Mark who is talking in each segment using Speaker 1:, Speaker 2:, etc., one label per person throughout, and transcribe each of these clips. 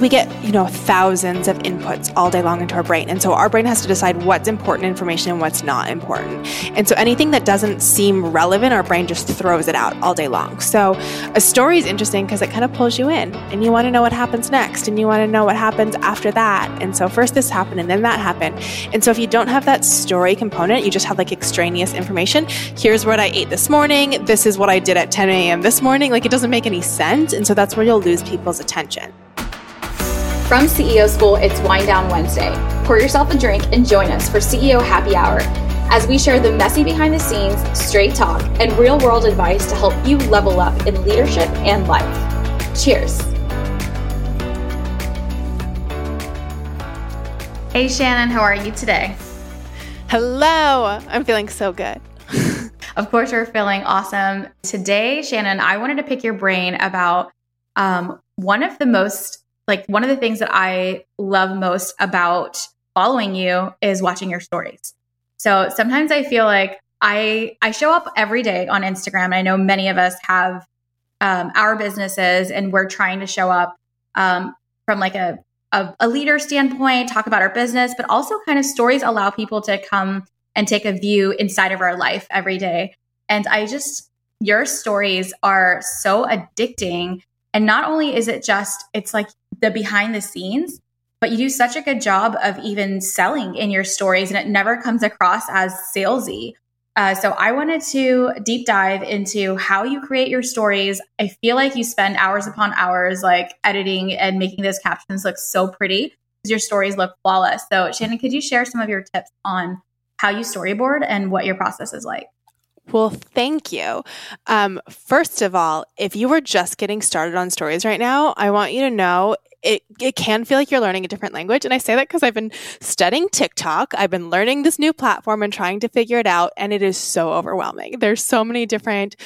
Speaker 1: we get, you know, thousands of inputs all day long into our brain. And so our brain has to decide what's important information and what's not important. And so anything that doesn't seem relevant, our brain just throws it out all day long. So a story is interesting because it kind of pulls you in and you want to know what happens next and you want to know what happens after that. And so first this happened and then that happened. And so if you don't have that story component, you just have like extraneous information. Here's what I ate this morning. This is what I did at 10 a.m. this morning. Like it doesn't make any sense. And so that's where you'll lose people's attention.
Speaker 2: From CEO School, it's Wind Down Wednesday. Pour yourself a drink and join us for CEO Happy Hour as we share the messy behind the scenes, straight talk, and real world advice to help you level up in leadership and life. Cheers.
Speaker 3: Hey, Shannon, how are you today?
Speaker 1: Hello. I'm feeling so good.
Speaker 3: of course, you're feeling awesome. Today, Shannon, I wanted to pick your brain about um, one of the most like one of the things that I love most about following you is watching your stories. So sometimes I feel like I I show up every day on Instagram. I know many of us have um, our businesses, and we're trying to show up um, from like a, a a leader standpoint, talk about our business, but also kind of stories allow people to come and take a view inside of our life every day. And I just your stories are so addicting and not only is it just, it's like the behind the scenes, but you do such a good job of even selling in your stories and it never comes across as salesy. Uh, so I wanted to deep dive into how you create your stories. I feel like you spend hours upon hours like editing and making those captions look so pretty because your stories look flawless. So Shannon, could you share some of your tips on how you storyboard and what your process is like?
Speaker 1: Well, thank you. Um, first of all, if you were just getting started on stories right now, I want you to know it, it can feel like you're learning a different language. And I say that because I've been studying TikTok. I've been learning this new platform and trying to figure it out. And it is so overwhelming. There's so many different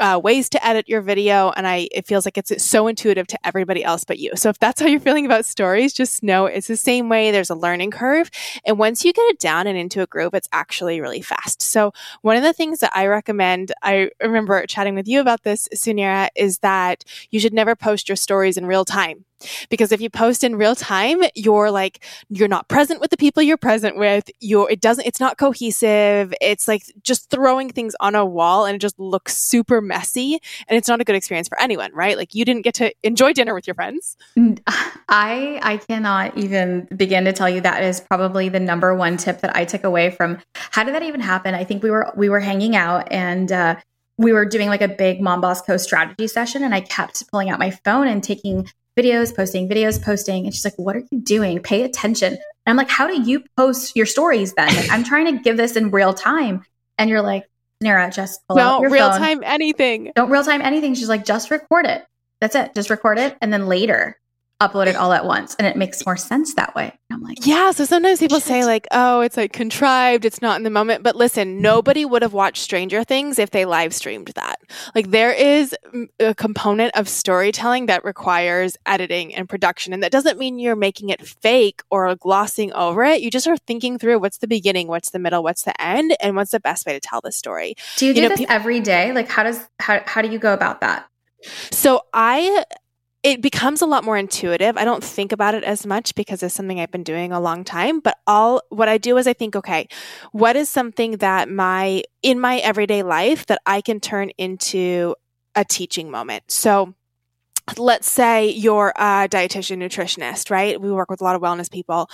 Speaker 1: uh, ways to edit your video. And I, it feels like it's so intuitive to everybody else but you. So if that's how you're feeling about stories, just know it's the same way. There's a learning curve. And once you get it down and into a groove, it's actually really fast. So one of the things that I recommend, I remember chatting with you about this, Suneera, is that you should never post your stories in real time because if you post in real time you're like you're not present with the people you're present with. You're it doesn't it's not cohesive. It's like just throwing things on a wall and it just looks super messy and it's not a good experience for anyone right? Like you didn't get to enjoy dinner with your friends.
Speaker 3: I i cannot even begin to tell you that is probably the number one tip that i took away from how did that even happen? I think we were we were hanging out and uh we were doing like a big mom boss co strategy session and I kept pulling out my phone and taking videos, posting videos, posting. And she's like, What are you doing? Pay attention. And I'm like, How do you post your stories then? Like, I'm trying to give this in real time. And you're like, Nara, just pull out your
Speaker 1: real
Speaker 3: phone.
Speaker 1: time anything.
Speaker 3: Don't real time anything. She's like, just record it. That's it. Just record it. And then later upload it all at once and it makes more sense that way. I'm like,
Speaker 1: yeah. So sometimes people shit. say like, oh, it's like contrived. It's not in the moment. But listen, mm-hmm. nobody would have watched Stranger Things if they live streamed that. Like there is a component of storytelling that requires editing and production. And that doesn't mean you're making it fake or glossing over it. You just are thinking through what's the beginning, what's the middle, what's the end, and what's the best way to tell the story.
Speaker 3: Do you, you do know, this every day? Like how does, how, how do you go about that?
Speaker 1: So I it becomes a lot more intuitive. I don't think about it as much because it's something I've been doing a long time, but all what I do is I think, okay, what is something that my in my everyday life that I can turn into a teaching moment. So let's say you're a dietitian nutritionist, right? We work with a lot of wellness people.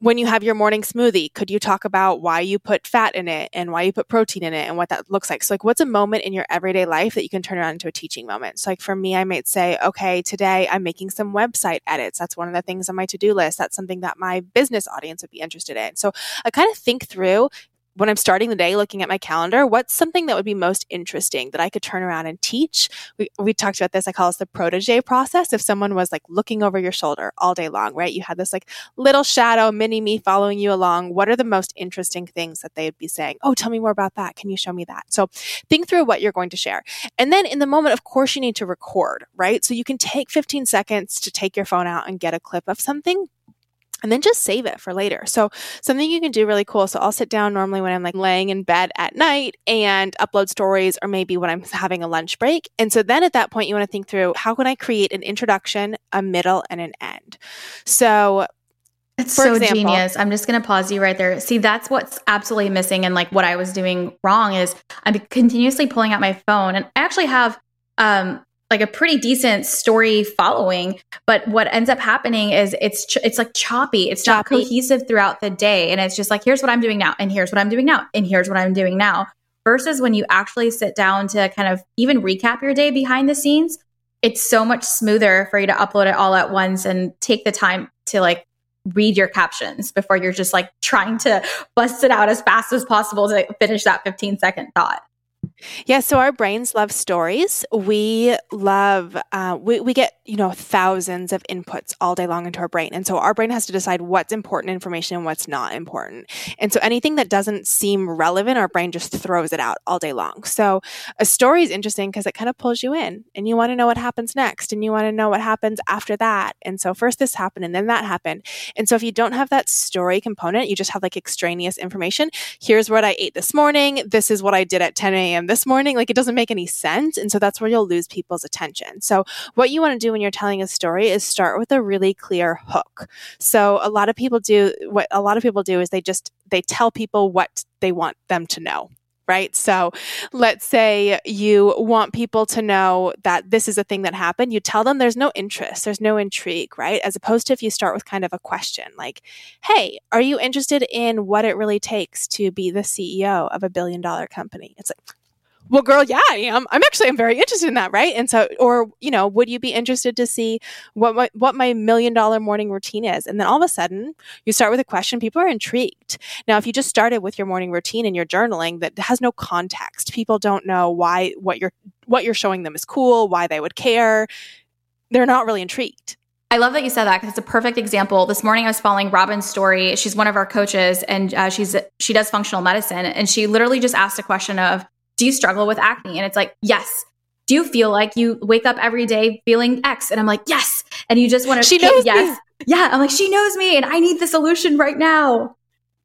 Speaker 1: When you have your morning smoothie, could you talk about why you put fat in it and why you put protein in it and what that looks like? So like what's a moment in your everyday life that you can turn around into a teaching moment? So like for me, I might say, okay, today I'm making some website edits. That's one of the things on my to-do list. That's something that my business audience would be interested in. So I kind of think through when I'm starting the day looking at my calendar, what's something that would be most interesting that I could turn around and teach? We, we talked about this. I call this the protege process. If someone was like looking over your shoulder all day long, right? You had this like little shadow mini me following you along. What are the most interesting things that they'd be saying? Oh, tell me more about that. Can you show me that? So think through what you're going to share. And then in the moment, of course, you need to record, right? So you can take 15 seconds to take your phone out and get a clip of something and then just save it for later. So something you can do really cool. So I'll sit down normally when I'm like laying in bed at night and upload stories or maybe when I'm having a lunch break. And so then at that point you want to think through how can I create an introduction, a middle and an end. So
Speaker 3: it's so example, genius. I'm just going to pause you right there. See, that's what's absolutely missing and like what I was doing wrong is I'm continuously pulling out my phone and I actually have um like a pretty decent story following but what ends up happening is it's ch- it's like choppy it's choppy. not cohesive throughout the day and it's just like here's what i'm doing now and here's what i'm doing now and here's what i'm doing now versus when you actually sit down to kind of even recap your day behind the scenes it's so much smoother for you to upload it all at once and take the time to like read your captions before you're just like trying to bust it out as fast as possible to finish that 15 second thought
Speaker 1: yeah, so our brains love stories. We love, uh, we, we get, you know, thousands of inputs all day long into our brain. And so our brain has to decide what's important information and what's not important. And so anything that doesn't seem relevant, our brain just throws it out all day long. So a story is interesting because it kind of pulls you in and you want to know what happens next and you want to know what happens after that. And so first this happened and then that happened. And so if you don't have that story component, you just have like extraneous information. Here's what I ate this morning. This is what I did at 10 a.m this morning. Like it doesn't make any sense. And so that's where you'll lose people's attention. So what you want to do when you're telling a story is start with a really clear hook. So a lot of people do what a lot of people do is they just they tell people what they want them to know right? So let's say you want people to know that this is a thing that happened. You tell them there's no interest, there's no intrigue, right? As opposed to if you start with kind of a question like, hey, are you interested in what it really takes to be the CEO of a billion dollar company? It's like, well, girl, yeah, I am. I'm actually, I'm very interested in that, right? And so, or you know, would you be interested to see what my, what my million dollar morning routine is? And then all of a sudden, you start with a question. People are intrigued. Now, if you just started with your morning routine and your journaling that has no context, people don't know why what you're what you're showing them is cool, why they would care. They're not really intrigued.
Speaker 3: I love that you said that because it's a perfect example. This morning I was following Robin's story. She's one of our coaches and uh, she's she does functional medicine and she literally just asked a question of do you struggle with acne? And it's like, yes. Do you feel like you wake up every day feeling X? And I'm like, yes. And you just want to,
Speaker 1: she knows yes.
Speaker 3: Me. Yeah. I'm like, she knows me and I need the solution right now.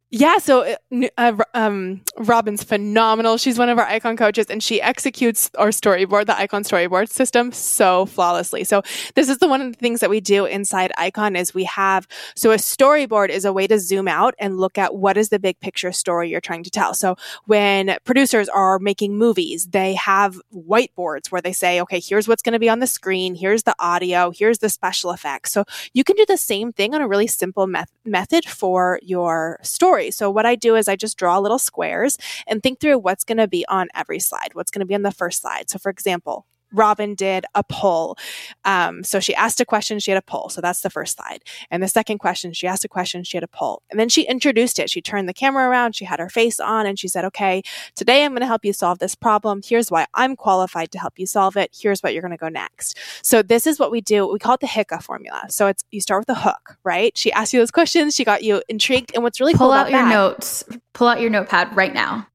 Speaker 1: Yeah, so uh, uh um, Robin's phenomenal. She's one of our icon coaches and she executes our storyboard, the icon storyboard system so flawlessly. So this is the one of the things that we do inside icon is we have, so a storyboard is a way to zoom out and look at what is the big picture story you're trying to tell. So when producers are making movies, they have whiteboards where they say, okay, here's what's going to be on the screen. Here's the audio. Here's the special effects. So you can do the same thing on a really simple me- method for your story story. So what I do is I just draw little squares and think through what's going to be on every slide, what's going to be on the first slide. So for example, Robin did a poll. Um, so she asked a question, she had a poll. So that's the first slide. And the second question, she asked a question, she had a poll. And then she introduced it. She turned the camera around, she had her face on, and she said, Okay, today I'm going to help you solve this problem. Here's why I'm qualified to help you solve it. Here's what you're going to go next. So this is what we do. We call it the HICA formula. So it's you start with a hook, right? She asked you those questions, she got you intrigued. And what's really
Speaker 3: pull
Speaker 1: cool
Speaker 3: out your
Speaker 1: that,
Speaker 3: notes, pull out your notepad right now.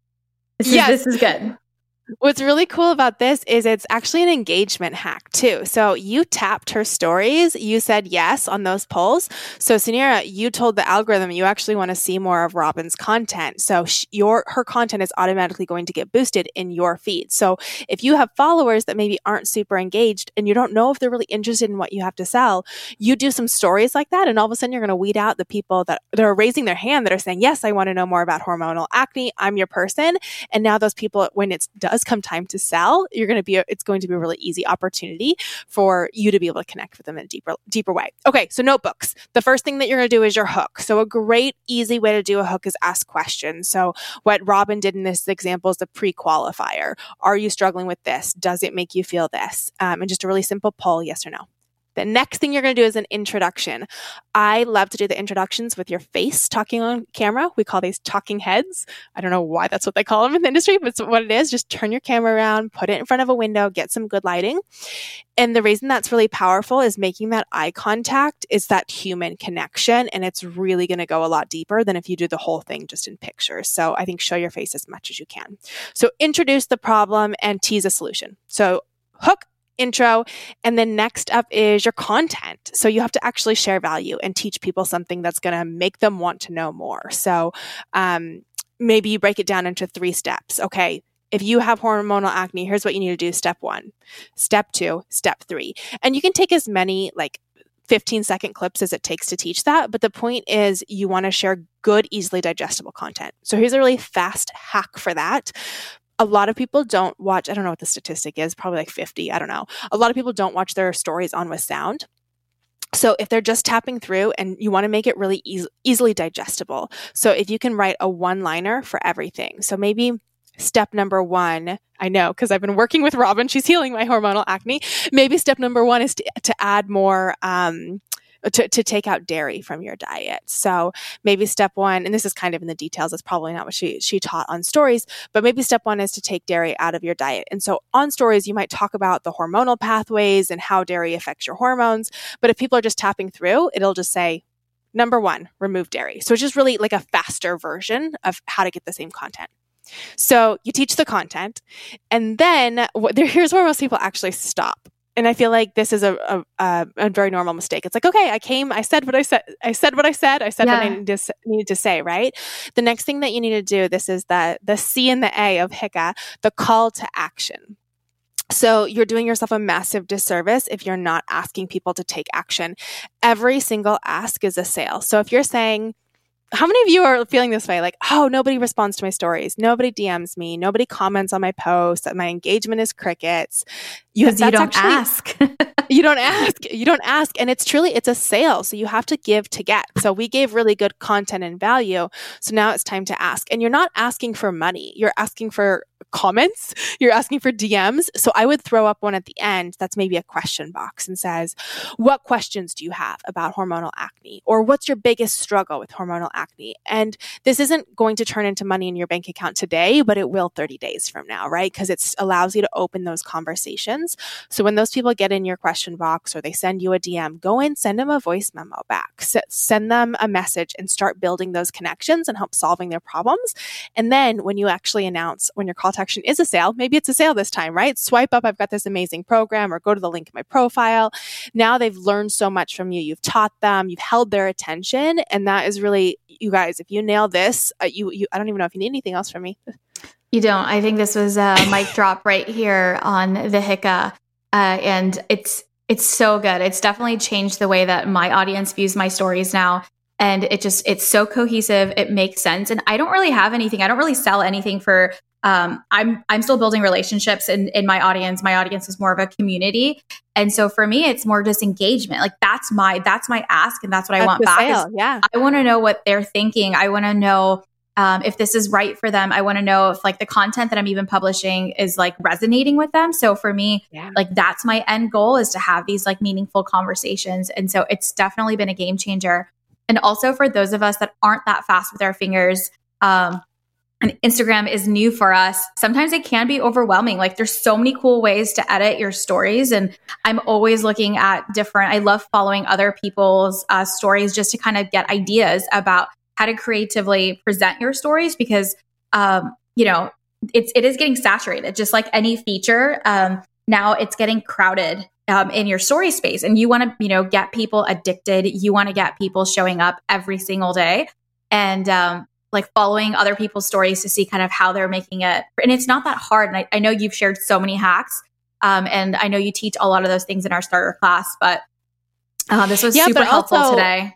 Speaker 3: This is, yes. this is good.
Speaker 1: What's really cool about this is it's actually an engagement hack too. So you tapped her stories, you said yes on those polls. So Suneera, you told the algorithm you actually want to see more of Robin's content. So your her content is automatically going to get boosted in your feed. So if you have followers that maybe aren't super engaged and you don't know if they're really interested in what you have to sell, you do some stories like that and all of a sudden you're going to weed out the people that, that are raising their hand that are saying, "Yes, I want to know more about hormonal acne. I'm your person." And now those people when it's does does come time to sell, you're going to be, a, it's going to be a really easy opportunity for you to be able to connect with them in a deeper, deeper way. Okay. So notebooks. The first thing that you're going to do is your hook. So a great, easy way to do a hook is ask questions. So what Robin did in this example is the pre-qualifier. Are you struggling with this? Does it make you feel this? Um, and just a really simple poll, yes or no. The next thing you're going to do is an introduction. I love to do the introductions with your face talking on camera. We call these talking heads. I don't know why that's what they call them in the industry, but it's what it is. Just turn your camera around, put it in front of a window, get some good lighting. And the reason that's really powerful is making that eye contact is that human connection. And it's really going to go a lot deeper than if you do the whole thing just in pictures. So I think show your face as much as you can. So introduce the problem and tease a solution. So hook intro. And then next up is your content. So you have to actually share value and teach people something that's going to make them want to know more. So um, maybe you break it down into three steps. Okay. If you have hormonal acne, here's what you need to do. Step one, step two, step three. And you can take as many like 15 second clips as it takes to teach that. But the point is, you want to share good, easily digestible content. So here's a really fast hack for that a lot of people don't watch, I don't know what the statistic is, probably like 50, I don't know. A lot of people don't watch their stories on with sound. So if they're just tapping through and you want to make it really e- easily digestible. So if you can write a one liner for everything. So maybe step number one, I know because I've been working with Robin, she's healing my hormonal acne. Maybe step number one is to, to add more, um, to, to take out dairy from your diet. So maybe step one, and this is kind of in the details, it's probably not what she, she taught on stories, but maybe step one is to take dairy out of your diet. And so on stories, you might talk about the hormonal pathways and how dairy affects your hormones. But if people are just tapping through, it'll just say, number one, remove dairy. So it's just really like a faster version of how to get the same content. So you teach the content, and then here's where most people actually stop and I feel like this is a, a, a, very normal mistake. It's like, okay, I came, I said what I said, I said what I said, I said yeah. what I needed to, needed to, say, right? The next thing that you need to do, this is the, the C and the A of HICA, the call to action. So you're doing yourself a massive disservice if you're not asking people to take action. Every single ask is a sale. So if you're saying, how many of you are feeling this way? Like, oh, nobody responds to my stories. Nobody DMs me. Nobody comments on my posts. My engagement is crickets.
Speaker 3: You, you don't actually, ask.
Speaker 1: you don't ask. You don't ask. And it's truly, it's a sale. So you have to give to get. So we gave really good content and value. So now it's time to ask. And you're not asking for money. You're asking for comments. You're asking for DMs. So I would throw up one at the end that's maybe a question box and says, What questions do you have about hormonal acne? Or what's your biggest struggle with hormonal acne? And this isn't going to turn into money in your bank account today, but it will 30 days from now, right? Because it allows you to open those conversations. So when those people get in your question box or they send you a DM, go in, send them a voice memo back, S- send them a message and start building those connections and help solving their problems. And then when you actually announce, when your call to is a sale, maybe it's a sale this time, right? Swipe up, I've got this amazing program, or go to the link in my profile. Now they've learned so much from you. You've taught them, you've held their attention. And that is really, you guys, if you nail this, uh, you, you, I don't even know if you need anything else from me.
Speaker 3: You don't. I think this was a mic drop right here on the HICA. Uh, and it's, it's so good. It's definitely changed the way that my audience views my stories now and it just it's so cohesive it makes sense and i don't really have anything i don't really sell anything for um, I'm I'm still building relationships in in my audience. My audience is more of a community, and so for me, it's more just engagement. Like that's my that's my ask, and that's what that's I want back.
Speaker 1: yeah,
Speaker 3: I want to know what they're thinking. I want to know um, if this is right for them. I want to know if like the content that I'm even publishing is like resonating with them. So for me, yeah. like that's my end goal is to have these like meaningful conversations, and so it's definitely been a game changer. And also for those of us that aren't that fast with our fingers. Um, and Instagram is new for us. Sometimes it can be overwhelming. Like there's so many cool ways to edit your stories. And I'm always looking at different, I love following other people's uh, stories just to kind of get ideas about how to creatively present your stories because, um, you know, it's, it is getting saturated, just like any feature. Um, now it's getting crowded um, in your story space and you want to, you know, get people addicted. You want to get people showing up every single day. And um, like following other people's stories to see kind of how they're making it. And it's not that hard. And I, I know you've shared so many hacks. Um, and I know you teach a lot of those things in our starter class, but uh, this was yeah, super helpful also, today.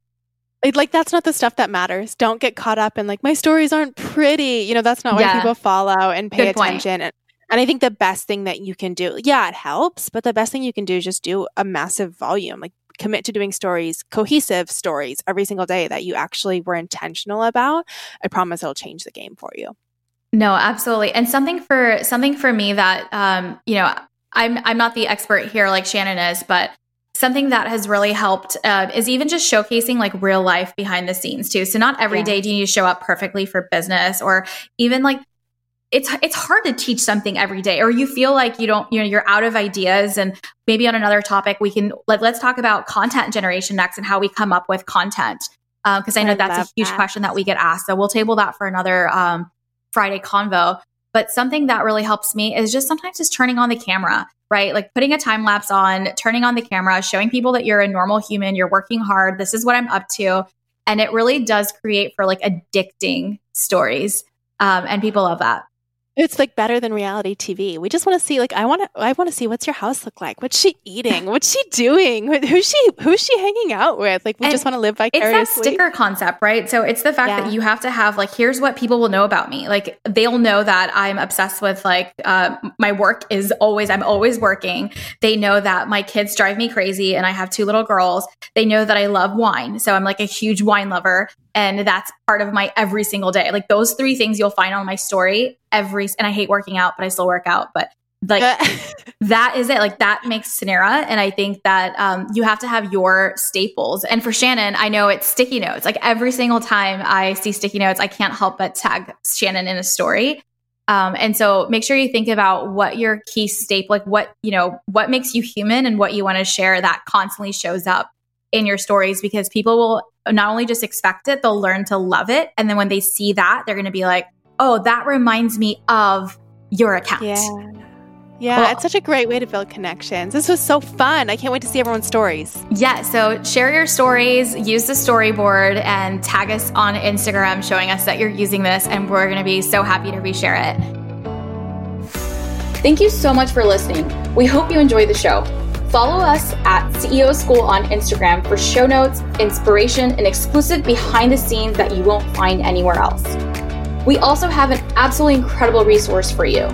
Speaker 1: Like that's not the stuff that matters. Don't get caught up in like my stories aren't pretty. You know, that's not yeah. why people follow and pay Good attention. And, and I think the best thing that you can do, yeah, it helps, but the best thing you can do is just do a massive volume. Like commit to doing stories, cohesive stories every single day that you actually were intentional about, I promise it'll change the game for you.
Speaker 3: No, absolutely. And something for something for me that um, you know, I'm I'm not the expert here like Shannon is, but something that has really helped uh, is even just showcasing like real life behind the scenes too. So not every yeah. day do you need to show up perfectly for business or even like it's it's hard to teach something every day or you feel like you don't you know you're out of ideas and maybe on another topic we can like let's talk about content generation next and how we come up with content because um, i know I that's a huge that. question that we get asked so we'll table that for another um, friday convo
Speaker 4: But something that really helps me is just sometimes just turning on the camera, right? Like putting a time lapse on, turning on the camera, showing people that you're a normal human, you're working hard, this is what I'm up to. And it really does create for like addicting stories. Um, and people love that.
Speaker 1: It's like better than reality TV. We just want to see, like, I want to, I want to see what's your house look like. What's she eating? What's she doing? Who's she, who's she hanging out with? Like, we and just want to live vicariously.
Speaker 4: It's that sticker concept, right? So it's the fact yeah. that you have to have, like, here's what people will know about me. Like, they'll know that I'm obsessed with, like, uh, my work is always, I'm always working. They know that my kids drive me crazy, and I have two little girls. They know that I love wine, so I'm like a huge wine lover and that's part of my every single day. Like those three things you'll find on my story every and I hate working out, but I still work out, but like that is it. Like that makes Suneera. And I think that um, you have to have your staples. And for Shannon, I know it's sticky notes. Like every single time I see sticky notes, I can't help but tag Shannon in a story. Um, and so make sure you think about what your key staple, like what, you know, what makes you human and what you want to share that constantly shows up in your stories because people will not only just expect it, they'll learn to love it. And then when they see that, they're going to be like, oh, that reminds me of your account.
Speaker 1: Yeah. Yeah, well, it's such a great way to build connections. This was so fun. I can't wait to see everyone's stories.
Speaker 4: Yeah, so share your stories, use the storyboard, and tag us on Instagram showing us that you're using this, and we're going to be so happy to reshare it.
Speaker 3: Thank you so much for listening. We hope you enjoyed the show. Follow us at CEO School on Instagram for show notes, inspiration, and exclusive behind the scenes that you won't find anywhere else. We also have an absolutely incredible resource for you.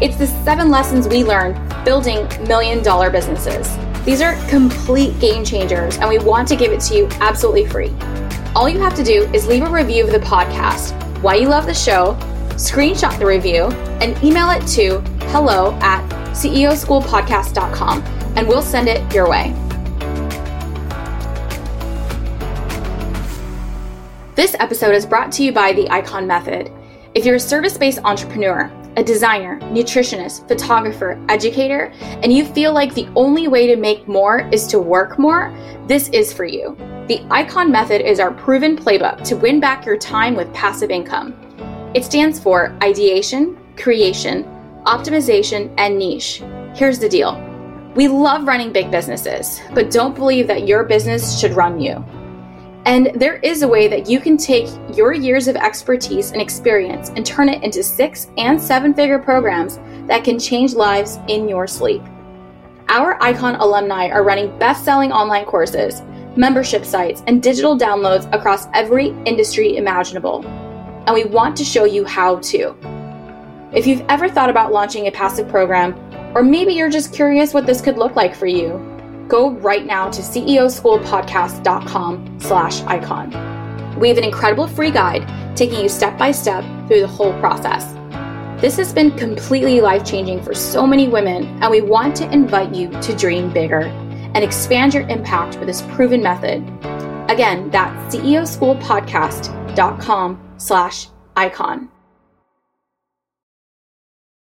Speaker 3: It's the seven lessons we learned building million dollar businesses. These are complete game changers, and we want to give it to you absolutely free. All you have to do is leave a review of the podcast, why you love the show, screenshot the review, and email it to hello at ceoschoolpodcast.com and we'll send it your way. This episode is brought to you by the Icon Method. If you're a service based entrepreneur, a designer, nutritionist, photographer, educator, and you feel like the only way to make more is to work more, this is for you. The Icon Method is our proven playbook to win back your time with passive income. It stands for ideation, creation, optimization, and niche. Here's the deal we love running big businesses, but don't believe that your business should run you. And there is a way that you can take your years of expertise and experience and turn it into six and seven figure programs that can change lives in your sleep. Our Icon alumni are running best selling online courses, membership sites, and digital downloads across every industry imaginable. And we want to show you how to. If you've ever thought about launching a passive program, or maybe you're just curious what this could look like for you. Go right now to ceoschoolpodcast.com slash icon. We have an incredible free guide taking you step by step through the whole process. This has been completely life changing for so many women, and we want to invite you to dream bigger and expand your impact with this proven method. Again, that's ceoschoolpodcast.com slash icon.